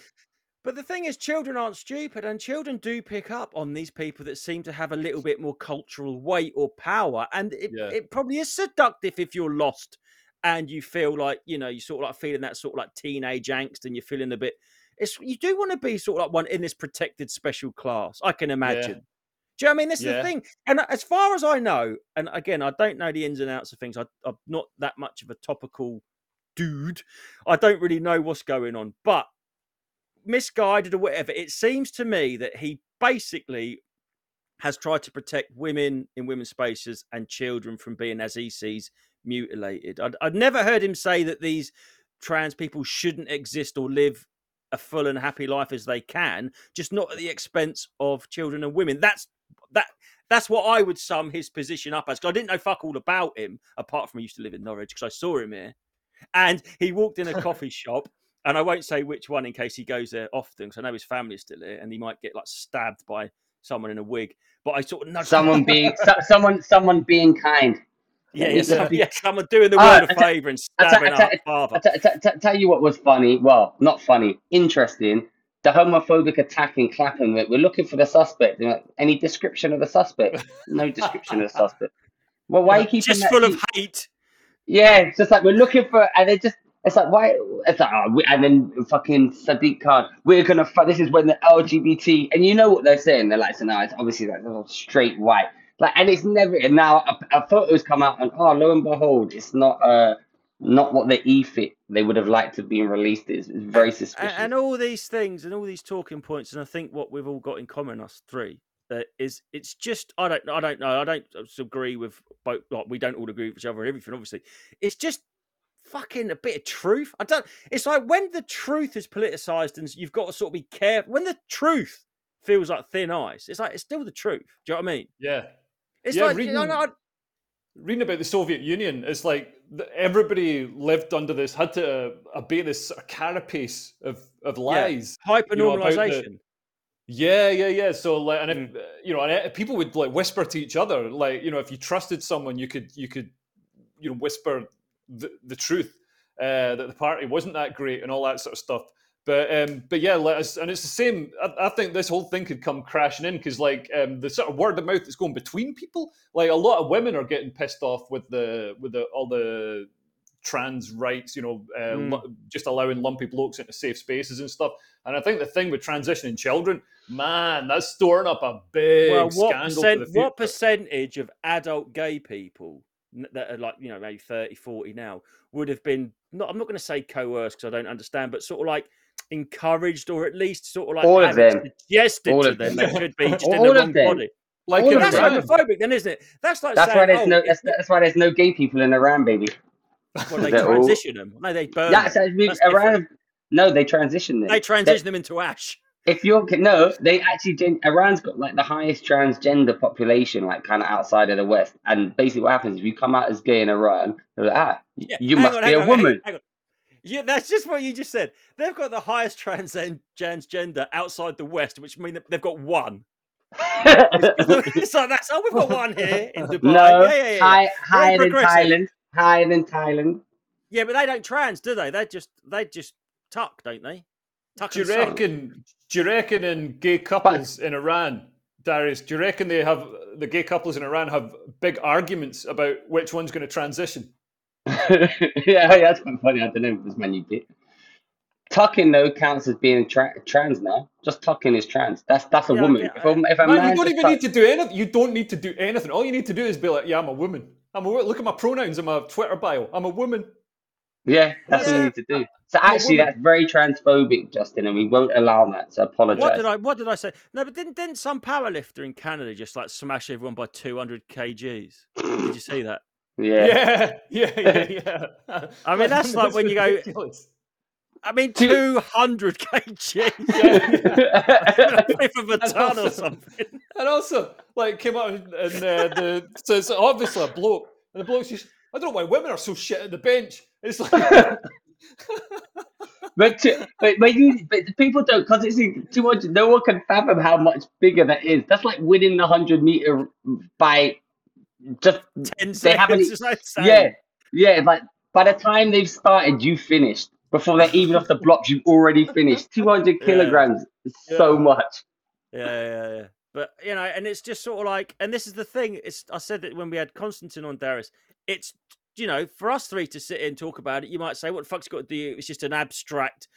But the thing is, children aren't stupid, and children do pick up on these people that seem to have a little bit more cultural weight or power, and it, Yeah. it probably is seductive if you're lost and you feel like you know you sort of like feeling that sort of like teenage angst, and you're feeling a bit. It's you do want to be sort of like one in this protected special class. I can imagine. Do you know what I mean? This is Yeah. the thing. And as far as I know, and again, I don't know the ins and outs of things. I, I'm not that much of a topical dude. I don't really know what's going on, but misguided or whatever, it seems to me that he basically has tried to protect women in women's spaces and children from being, as he sees, mutilated. I'd, I'd never heard him say that these trans people shouldn't exist or live a full and happy life as they can, just not at the expense of children and women. That's that. That's what I would sum his position up as. 'cause I didn't know fuck all about him, apart from he used to live in Norwich, because I saw him here. And he walked in a coffee shop, and I won't say which one in case he goes there often, because I know his family's still here, and he might get like stabbed by someone in a wig. But I sort of nudged Someone being so, someone someone being kind. yeah, Yeah, some- yeah. someone doing the world I a favour and stabbing I our father. I t- t- t- tell you what was funny. Well, not funny, interesting. The homophobic attack in Clapham. We're looking for the suspect. Any description of the suspect? No description of the suspect. Well, why are you keeping Just full of hate. Yeah, it's just like we're looking for, and they just. It's like why? It's like oh, we, and then fucking Sadiq Khan. We're gonna. Fight. This is when the LGBT and you know what they're saying. They're like, so now it's obviously like they're straight white. Like, and it's never. And now a, a photo's come out, and oh, lo and behold, it's not. Uh, not what the EFIT they would have liked to be released is. It's very suspicious. And, all these things and all these talking points, and I think what we've all got in common, us three, uh, is it's just I don't I don't know I don't uh, agree with both. Like, we don't all agree with each other and everything. Obviously, it's just fucking a bit of truth. I don't. It's like when the truth is politicized and you've got to sort of be careful. When the truth feels like thin ice, it's like it's still the truth. Do you know what I mean? Yeah. It's Yeah, like you know, reading- I- reading about the Soviet Union, it's like everybody lived under this, had to obey this sort of carapace of, of lies. hyper You know, normalization. Yeah, yeah, yeah. So like, and if Mm. uh, you know, and uh, people would like whisper to each other, like you know, if you trusted someone, you could you could you know whisper the, the truth uh, that the party wasn't that great and all that sort of stuff. But um, but yeah, let us, and it's the same. I, I think this whole thing could come crashing in because like um, the sort of word of mouth that's going between people. Like a lot of women are getting pissed off with the with the all the trans rights, you know, uh, Mm. just allowing lumpy blokes into safe spaces and stuff. And I think the thing with transitioning children, man, that's storing up a big well, what scandal percent, what percentage of adult gay people that are like you know maybe 30 40 now would have been not i'm not going to say coerced because i don't understand but sort of like encouraged or at least sort of like All of them. suggested All to of them them. they could be just in All the of wrong them. body like in of that's them. Homophobic then isn't it that's like That's saying, why there's oh, no. That's, that's why there's no gay people in Iran, baby. well, they they're all- transition them no they burn That's them. That's Iran. No, they transition them. they transition them into ash If you're no, they actually Iran's got like the highest transgender population, like kind of outside of the West. And basically, what happens if you come out as gay in Iran? They're like, ah, Yeah, you hang must on, be a on, hang on, woman. hang on. Yeah, that's just what you just said. They've got the highest transgender outside the West, which means that they've got one. it's like that's oh, we've got one here in Dubai. no, yeah, yeah, yeah. high, higher than. Thailand. Higher than Thailand. Yeah, but they don't trans, do they? They just they just tuck, don't they? Tuck Do you and suck. reckon? Do you reckon in gay couples in Iran, Darius? Do you reckon they have the gay couples in Iran have big arguments about which one's going to transition? yeah, yeah, that's quite funny. I don't know if there's many bit. Tucking though counts as being tra- trans now. Just tucking is trans. That's that's a Yeah, woman. yeah, if a, if a Man, man you don't even tuck- need to do anything. You don't need to do anything. All you need to do is be like, "Yeah, I'm a woman. I'm a wo- look at my pronouns in my Twitter bio. I'm a woman." Yeah, that's what Yeah. you need to do. So actually, woman. that's very transphobic, Justin, and we won't allow that. So apologize. What did I what did I say? No, but didn't didn't some powerlifter in Canada just like smash everyone by two hundred kgs? Did you see that? Yeah. Yeah, yeah, yeah, yeah. I mean, that's like when you go- I mean, Two- two hundred kgs, Yeah, a fifth of a And ton or something. And also, like, came out and uh, the so it's obviously a bloke, and the bloke's just, I don't know why women are so shit at the bench. It's like, but, to, but but you but people don't because it's too much. No one can fathom how much bigger that is. That's like winning the hundred meter by just Ten They seconds. like yeah yeah. Like by the time they've started, you finished before they're even off the blocks. You've already finished. Two hundred Yeah. kilograms is so Yeah. much. Yeah, yeah, yeah. But you know, and it's just sort of like, and this is the thing. It's I said that when we had Constantine on Darius. It's you know, for us three to sit and talk about it, you might say, "What the fuck's got to do?" It's just an abstract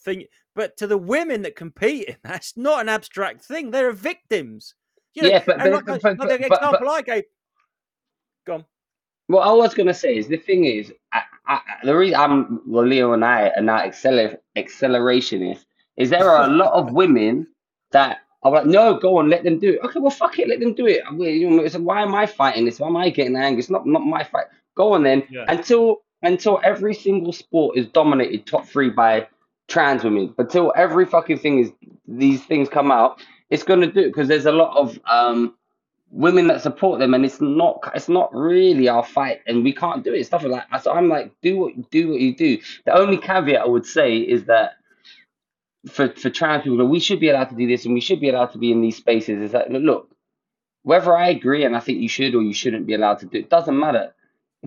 thing. But to the women that compete in that's not an abstract thing. They're victims. You know, Yeah, but- but- like, but- like but- but- example I gave. Go on. What I was gonna say is the thing is, I, I, the reason I'm well, Leo and I are now acceler, accelerationists is there are a lot of women that are like, no, go on, let them do it. Okay, well, fuck it, let them do it. I you know, it's, why am I fighting this? Why am I getting angry? It's not not my fight. Go on then. Yeah. Until until every single sport is dominated top three by trans women. Until every fucking thing is these things come out, it's gonna do it because there's a lot of um women that support them, and it's not it's not really our fight, and we can't do it. Stuff like that. So I'm like, do what do what you do. The only caveat I would say is that for for trans people, we should be allowed to do this, and we should be allowed to be in these spaces. Is that look, whether I agree and I think you should or you shouldn't be allowed to do it doesn't matter.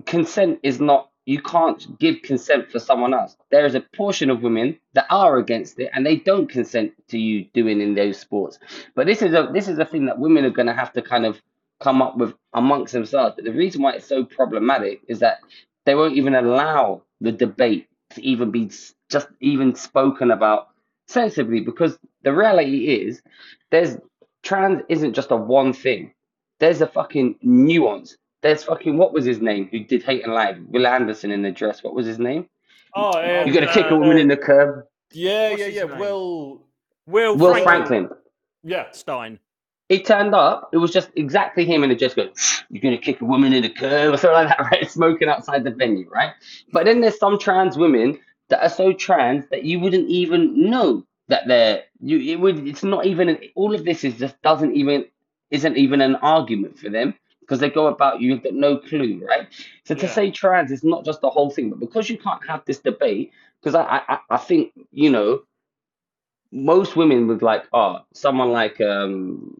Consent is not. You can't give consent for someone else. There is a portion of women that are against it, and they don't consent to you doing in those sports. But this is a this is a thing that women are going to have to kind of come up with amongst themselves. But the reason why it's so problematic is that they won't even allow the debate to even be just even spoken about sensibly because the reality is there's trans isn't just a one thing. There's a fucking nuance. There's fucking what was his name who did Hate and Live? Will Anderson in the dress. What was his name? oh, um, You're gonna kick uh, a woman uh, in the curb. Yeah, What's yeah, yeah. name? Will, Will, Will Franklin. Franklin. yeah. Stein. He turned up. It was just exactly him in the dress going, "You're gonna kick a woman in the curb" or something like that, right? Smoking outside the venue, right? But then there's some trans women that are so trans that you wouldn't even know that they're you. It would. It's not even. An, all of this is just doesn't even isn't even an argument for them because they go about you. You've got no clue, right? So to Yeah. say trans is not just the whole thing, but because you can't have this debate, because I, I I- think you know most women would like, oh, someone like um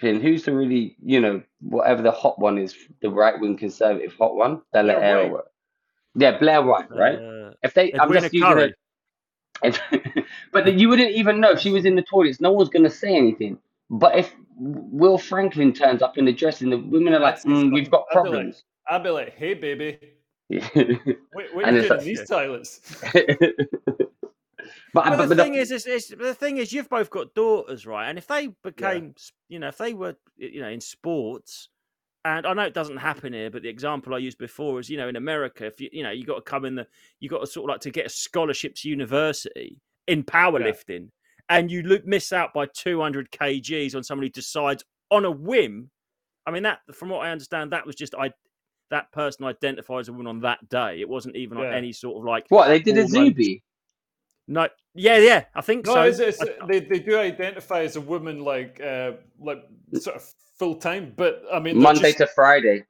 Finn, who's the really, you know, whatever the hot one is, the right wing conservative hot one, Blair White. White. Yeah, Blair White, right? Uh, if they, I'm just using it. But you wouldn't even know if she was in the toilets. No one's gonna say anything. But if Will Franklin turns up in the dressing, the women are like, mm, "We've got I'd be like- problems." I'd be like, "Hey, baby, Yeah. what, what And are you it's in like- these toilets?" but, But, but, the thing is, is, is, the thing is, you've both got daughters, right? And if they became, s- you know, if they were, you know, in sports, and I know it doesn't happen here, but the example I used before is, you know, in America, if you, you know, you got to come in the, you got to sort of like to get a scholarship to university in powerlifting, and you look, miss out by 200 kgs on somebody who decides on a whim. I mean, that, from what I understand, that was just I. That person identified as a woman on that day. It wasn't even on any sort of like what they did a hormones. Zuby. no. Yeah, yeah, I think No, so. it's, it's, I- they they do identify as a woman, like uh, like sort of full time. But I mean, Monday just- to Friday.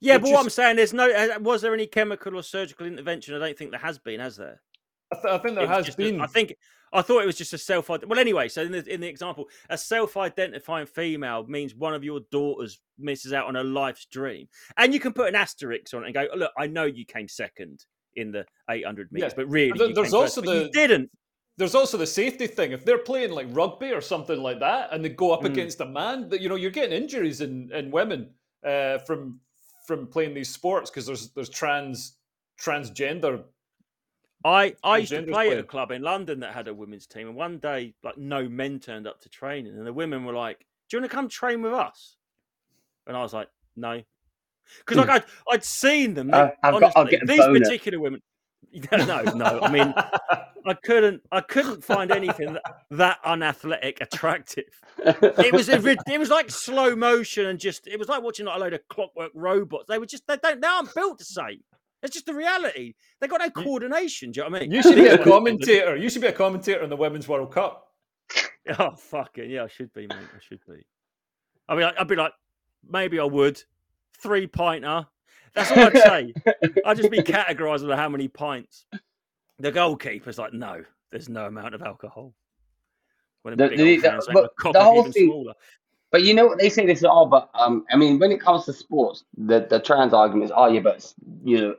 Yeah, But but what I'm saying is, no. uh, Was there any chemical or surgical intervention? I don't think there has been, has there? I, th- I think there It has been. I think I thought it was just a self. Well, anyway, so in the in the example, a self-identifying female means one of your daughters misses out on a life's dream, and you can put an asterisk on it and go, "Look, I know you came second in the 800 meters, Yeah. but really, There- you there's came first, also but you the- didn't." There's also the safety thing. If they're playing like rugby or something like that, and they go up Mm. against a man, that you know, you're getting injuries in, in women uh, from from playing these sports because there's there's trans transgender. I, I used to Transgenders play at a club in London that had a women's team, and one day, like, no men turned up to training, and the women were like, "Do you want to come train with us?" And I was like, "No," because like I'd, I'd seen them. they- Uh, I've got- I'll honestly, get these boner. particular women. No, no. I mean, I couldn't, I couldn't find anything that, that unathletic attractive. It was, a, it was like slow motion, and just, it was like watching like a load of clockwork robots. They were just, they don't, they aren't built the same. It's just the reality. They got no coordination. Do you know what I mean? you should be a commentator. You should be a commentator in the Women's World Cup. Oh fucking yeah, I should be, mate. I should be. I mean, I'd be like, maybe I would. Three pinter. That's all I'd say. I'd just be categorised with how many pints. The goalkeeper's like, no, there's no amount of alcohol. When The- the- the- but the whole thing- smaller. But you know what they say this is all, but um, I mean, when it comes to sports, the the trans argument is, oh yeah, but you know,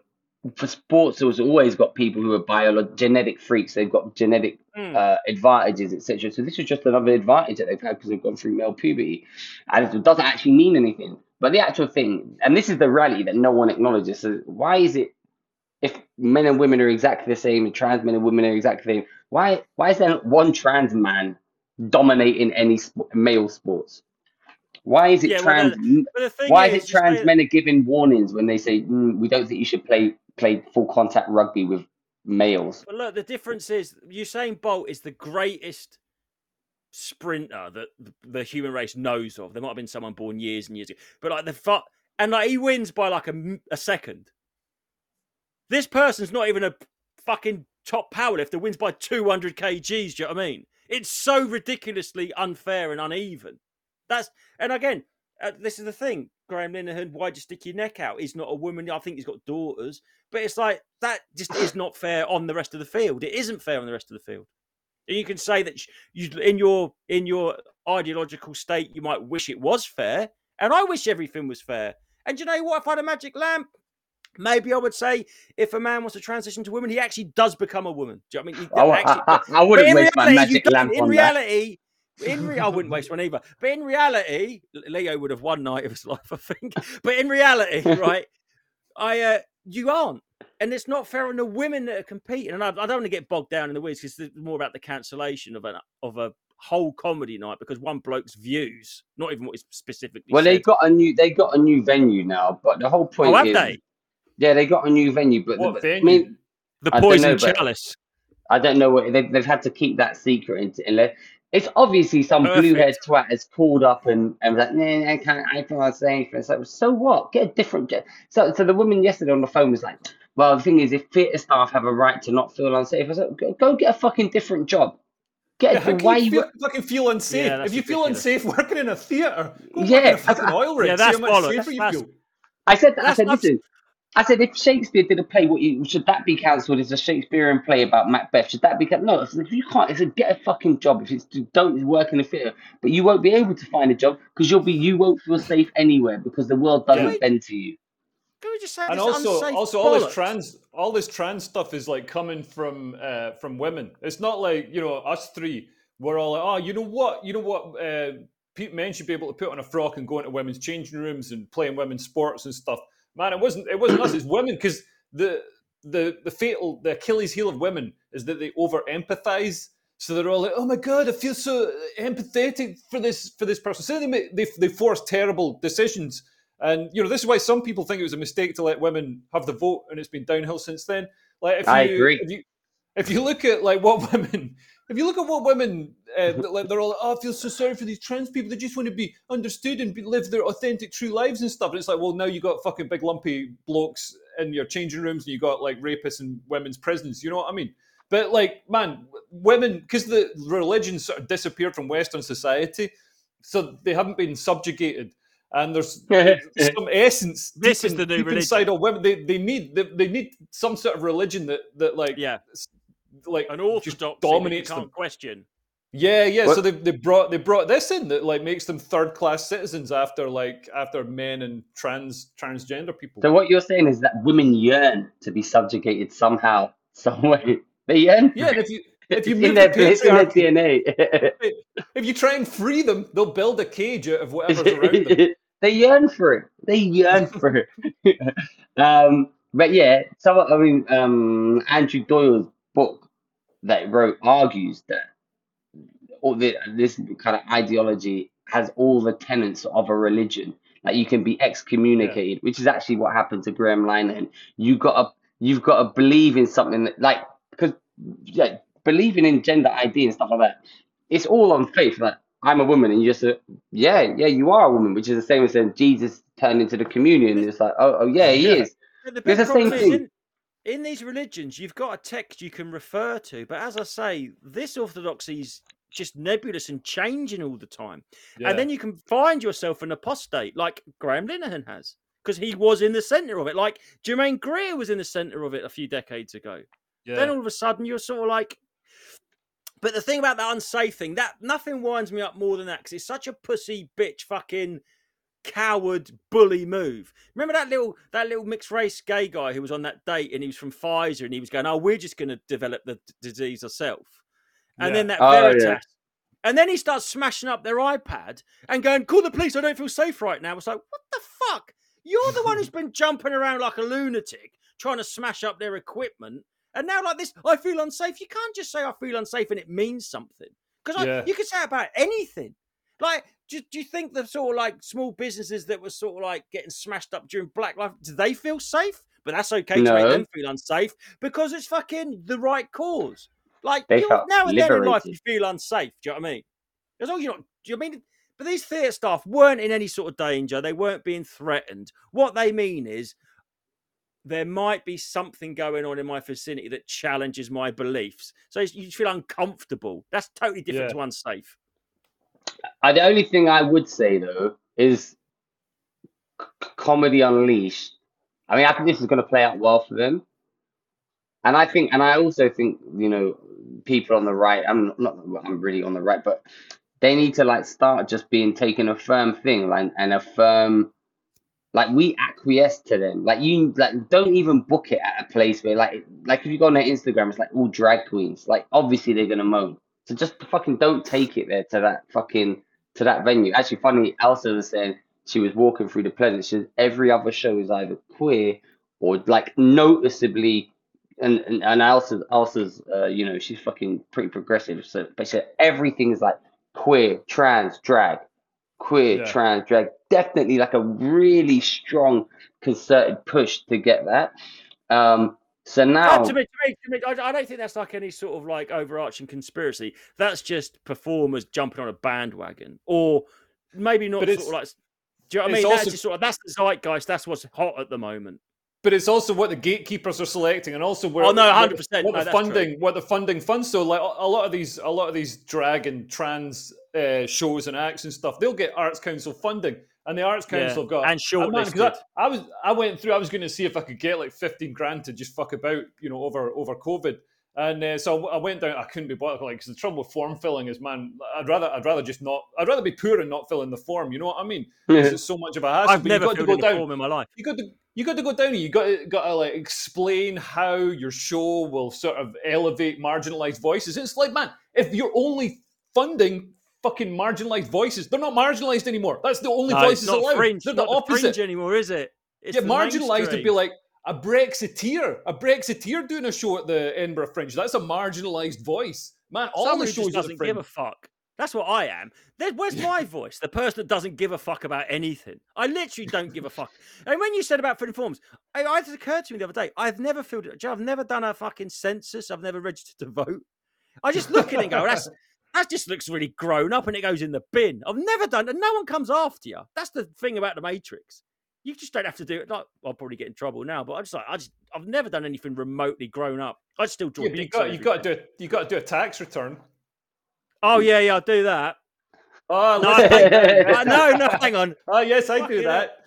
for sports, there's always got people who are biolo- genetic freaks. They've got genetic Mm. uh, advantages, etc. So this is just another advantage that they've had because they've gone through male puberty, and it doesn't actually mean anything. But the actual thing, and this is the reality that no one acknowledges. So why is it, if men and women are exactly the same, and trans men and women are exactly the same, why why is there not one trans man dominating any sp- male sports? Why is it Yeah, trans? The why is, is it trans men are giving warnings when they say mm, we don't think you should play play full contact rugby with males? But look, the difference is Usain Bolt is the greatest sprinter that th- the human race knows of. There might have been someone born years and years ago, but like the fu- and like he wins by like a, a second. This person's not even a fucking top powerlifter. Wins by two hundred kgs. Do you know what I mean? It's so ridiculously unfair and uneven. That's and again, uh, this is the thing. Graham Linehan, why'd you stick your neck out? He's not a woman. I think he's got daughters. But it's like that just is not fair on the rest of the field. It isn't fair on the rest of the field. And you can say that you in your in your ideological state you might wish it was fair, and I wish everything was fair. And you know what? If I had a magic lamp, maybe I would say if a man wants to transition to woman, he actually does become a woman. Do you know what I mean? He I, actually, I, I but wouldn't waste my reality, you magic lamp in on that. reality, in re- I wouldn't waste one either. But in reality, Leo would have one night of his life, I think. But in reality, right, I uh, you aren't, and it's not fair on the women that are competing. And I, I don't want to get bogged down in the weeds because it's more about the cancellation of an of a whole comedy night because one bloke's views, not even what is specifically. Well, they said. got a new they got a new venue now, but the whole oh, point Oh, have is, they? yeah, they got a new venue, but What the, venue? I mean, The I don't poison know, chalice. I don't know what they've, they've had to keep that secret until- unless it's obviously some blue haired twat has called up and and was like, nah, I can't, I can't say anything. So so what? Get a different. So so the woman yesterday on the phone was like, well, the thing is, if theatre staff have a right to not feel unsafe, I said, go, go get a fucking different job. Get Yeah, a, how can why you you feel, fucking feel unsafe? Yeah, if you feel unsafe working in a theatre, go work Yeah, in a fucking I- oil rig. Yeah, see that's how much bollocks. safer you That's- feel. I said, I said, listen. I said, if Shakespeare did a play, what you, should that be cancelled? It's a Shakespearean play about Macbeth. Should that be cancelled? No, if you can't, if get a fucking job. If it's don't work in the theatre, but you won't be able to find a job because you'll be you won't feel safe anywhere because the world doesn't Yeah. bend to you. Can we just say and also also all this trans all this trans stuff is like coming from uh from women. It's not like you know us three we're all like oh you know what? You know what uh men should be able to put on a frock and go into women's changing rooms and play in women's sports and stuff. Man it wasn't it wasn't us it's women because the the the fatal the achilles heel of women is that they over empathize so they're all like oh my god i feel so empathetic for this for this person. So they make, they, they force terrible decisions and you know, this is why some people think it was a mistake to let women have the vote, and it's been downhill since then. Like, if I you, agree. If you, if you look at like what women, if you look at what women, uh, like they're all, like, oh, I feel so sorry for these trans people. They just want to be understood and be, live their authentic, true lives and stuff. And it's like, well, now you got fucking big lumpy blokes in your changing rooms, and you got like rapists in women's prisons. You know what I mean? But like, man, women, because the religion sort of disappeared from Western society, so they haven't been subjugated and there's some essence. This deep is in- the new deep religion. inside all women. They they need they, they need some sort of religion that that like Yeah, like an just orthodox dominates can't them. question. Yeah, yeah. What- So they they brought they brought this in that like makes them third class citizens after like after men and trans transgender people. So what you're saying is that women yearn to be subjugated somehow, some way. They yearn. yeah, and if you if you It's move in their, the it's in their patriarchy, DNA. if you try and free them, they'll build a cage out of whatever's around them. They yearn for it. They yearn for it. um, but yeah, some I mean, um, Andrew Doyle's book that he wrote argues that all the, this kind of ideology has all the tenets of a religion. Like you can be excommunicated, which is actually what happened to Graham Linehan. You got to you've got to believe in something that like because yeah, believing in gender ID and stuff like that. It's all on faith. Like I'm a woman, and you just say, yeah, yeah, you are a woman, which is the same as saying Jesus turned into the communion. It's like, oh, oh yeah, he Yeah. is. The It's the same is thing. in, in these religions, you've got a text you can refer to, but as I say, this orthodoxy is just nebulous and changing all the time. Yeah. And then you can find yourself an apostate like Graham Linehan has, because he was in the centre of it. Like Germaine Greer was in the centre of it a few decades ago. yeah. Then all of a sudden you're sort of like. But the thing about that unsafe thing, that nothing winds me up more than that because it's such a pussy bitch fucking coward bully move. Remember that little that little mixed race gay guy who was on that date and he was from Pfizer and he was going, "Oh, we're just going to develop the d- disease ourselves." And then that Oh, yeah. And then he starts smashing up their iPad and going, "Call the police! I don't feel safe right now." It's like, what the fuck? You're the one who's been jumping around like a lunatic trying to smash up their equipment. And now, like this, I feel unsafe. You can't just say I feel unsafe and it means something. Because Yeah. you could say about anything. Like, do, do you think the sort of like small businesses that were sort of like getting smashed up during Black Lives, do they feel safe? But that's okay to make them feel unsafe because it's fucking the right cause. Like, They you felt now and then in life, you feel unsafe. Do you know what I mean? As long as you're not, do you mean? But these theatre staff weren't in any sort of danger. They weren't being threatened. What they mean is there might be something going on in my vicinity that challenges my beliefs. So you feel uncomfortable. That's totally different Yeah. to unsafe. Uh, the only thing I would say though is c- comedy unleashed. I mean, I think this is going to play out well for them, and I think, and I also think, you know, people on the right. I'm not, not I'm really on the right, but they need to like start just being taking a firm thing, like and a firm, like we acquiesce to them. Like you, like don't even book it at a place where, like, like if you go on their Instagram, it's like all drag queens. Like obviously they're gonna moan. So just fucking don't take it there to that fucking to that venue. Actually, funny, Elsa was saying she was walking through the Pleasance. She said every other show is either queer or like noticeably. And and, and Elsa, Elsa's, uh, you know, she's fucking pretty progressive. So, but she said everything's like queer, trans, drag, queer, Yeah. trans, drag. Definitely like a really strong concerted push to get that. Um, so now, Uh, to me, to me, to me, I, I don't think that's like any sort of like overarching conspiracy. That's just performers jumping on a bandwagon, or maybe not But sort it's- of like. Do you know what I it's mean? That's also- just sort of that's the zeitgeist. That's what's hot at the moment. But it's also what the gatekeepers are selecting, and also where Oh, no, what 100%, the- what no, the that's true. funding, what the funding funds. So like a a lot of these, a lot of these drag and trans uh, shows and acts and stuff, they'll get Arts Council funding, and the Arts Council have got and Oh, man, 'cause shortlisted. I, I was I went through. I was going to see if I could get like fifteen grand to just fuck about, you know, over over COVID. And uh, so I went down. I couldn't be bothered. Like, cause the trouble with form filling is, man, I'd rather I'd rather just not. I'd rather be poor and not fill in the form. You know what I mean? 'Cause it's so much of a hassle. I've but never you've got filled to in go a down. form in my life. You got to you got to go down. You got to got to like explain how your show will sort of elevate marginalized voices. It's like, man, if you're only funding fucking marginalized voices, they're not marginalized anymore. That's the only No, voices it's not allowed. fringe. They're It's the the opposite. fringe anymore, is it? It's yeah, the marginalized would be like a Brexiteer, a Brexiteer doing a show at the Edinburgh Fringe. That's a marginalized voice, man. All Someone the shows just the doesn't give a fuck. That's what I am. There, where's my voice? The person that doesn't give a fuck about anything. I literally don't give a fuck. And when you said about filling forms, it, it occurred to me the other day. I've never filled it. I've never done a fucking census. I've never registered to vote. I just look at it and go, that's that just looks really grown up, and it goes in the bin. I've never done, and no one comes after you. That's the thing about the Matrix. You just don't have to do it. Like I'll probably get in trouble now, but I just like I just I've never done anything remotely grown up. I still draw Yeah, you got you got to do you got to do a tax return. Oh yeah, yeah, I'll do that. Oh, No, listen. I- no, no, hang on. oh yes, I do that.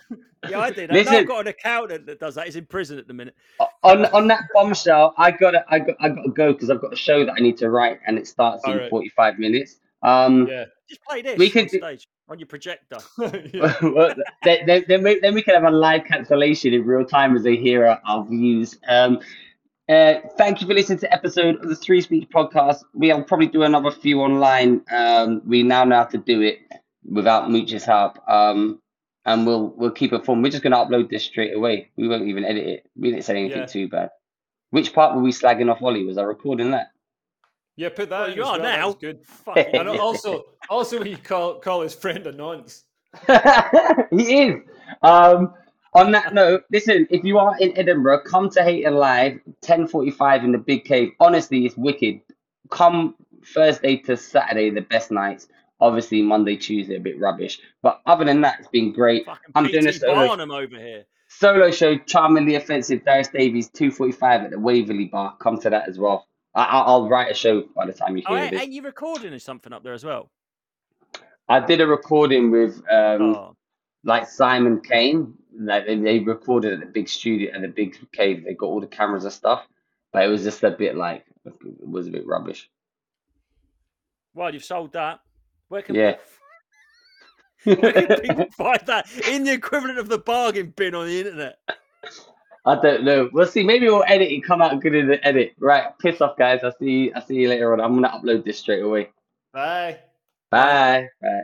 Yeah, I did. that. No, Listen. I've got an accountant that does that. He's in prison at the minute. on on that bombshell, I gotta I got I gotta go because I've got a show that I need to write and it starts in Alright. forty five minutes. Um, Yeah. Just play this We could on do- stage on your projector. well, then, then, then, we, then we can have a live cancellation in real time as they hear our, our views. Um, uh, thank you for listening to episode of the Three Speech podcast. We'll probably do another few online. Um, we now know how to do it without Mooch's help. Um, and we'll we'll keep it fun. We're just gonna upload this straight away. We won't even edit it. We didn't say anything Yeah. too bad. Which part were we slagging off Ollie? Was I recording that? Yeah, put that Well, you are well, now. good. And also also when you call call his friend a nonce. he is. Um, on that note, listen, if you are in Edinburgh, come to Hayton Live, 10.45 in the Big Cave. Honestly, it's wicked. Come Thursday to Saturday, the best nights. Obviously, Monday, Tuesday, a bit rubbish. But other than that, it's been great. fucking I'm doing a solo, Barnum over here. solo show, Charmingly Offensive, Darius Davies, 2.45 at the Waverley Bar. Come to that as well. I, I'll write a show by the time you Oh, hear and, this. and you recording something up there as well. I did a recording with um, Oh, like Simon Kane. Like they, they recorded at the big studio and the big cave. They got all the cameras and stuff, but it was just a bit like it was a bit rubbish. well, you've sold that. Where can Yeah. people, where can people find that in the equivalent of the bargain bin on the internet? I don't know. We'll see. Maybe we'll edit it. Come out good in the edit. Right. Piss off, guys. I'll see. I'll see you later on. I'm gonna upload this straight away. Bye. Bye. Bye.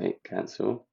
Wait. Cancel.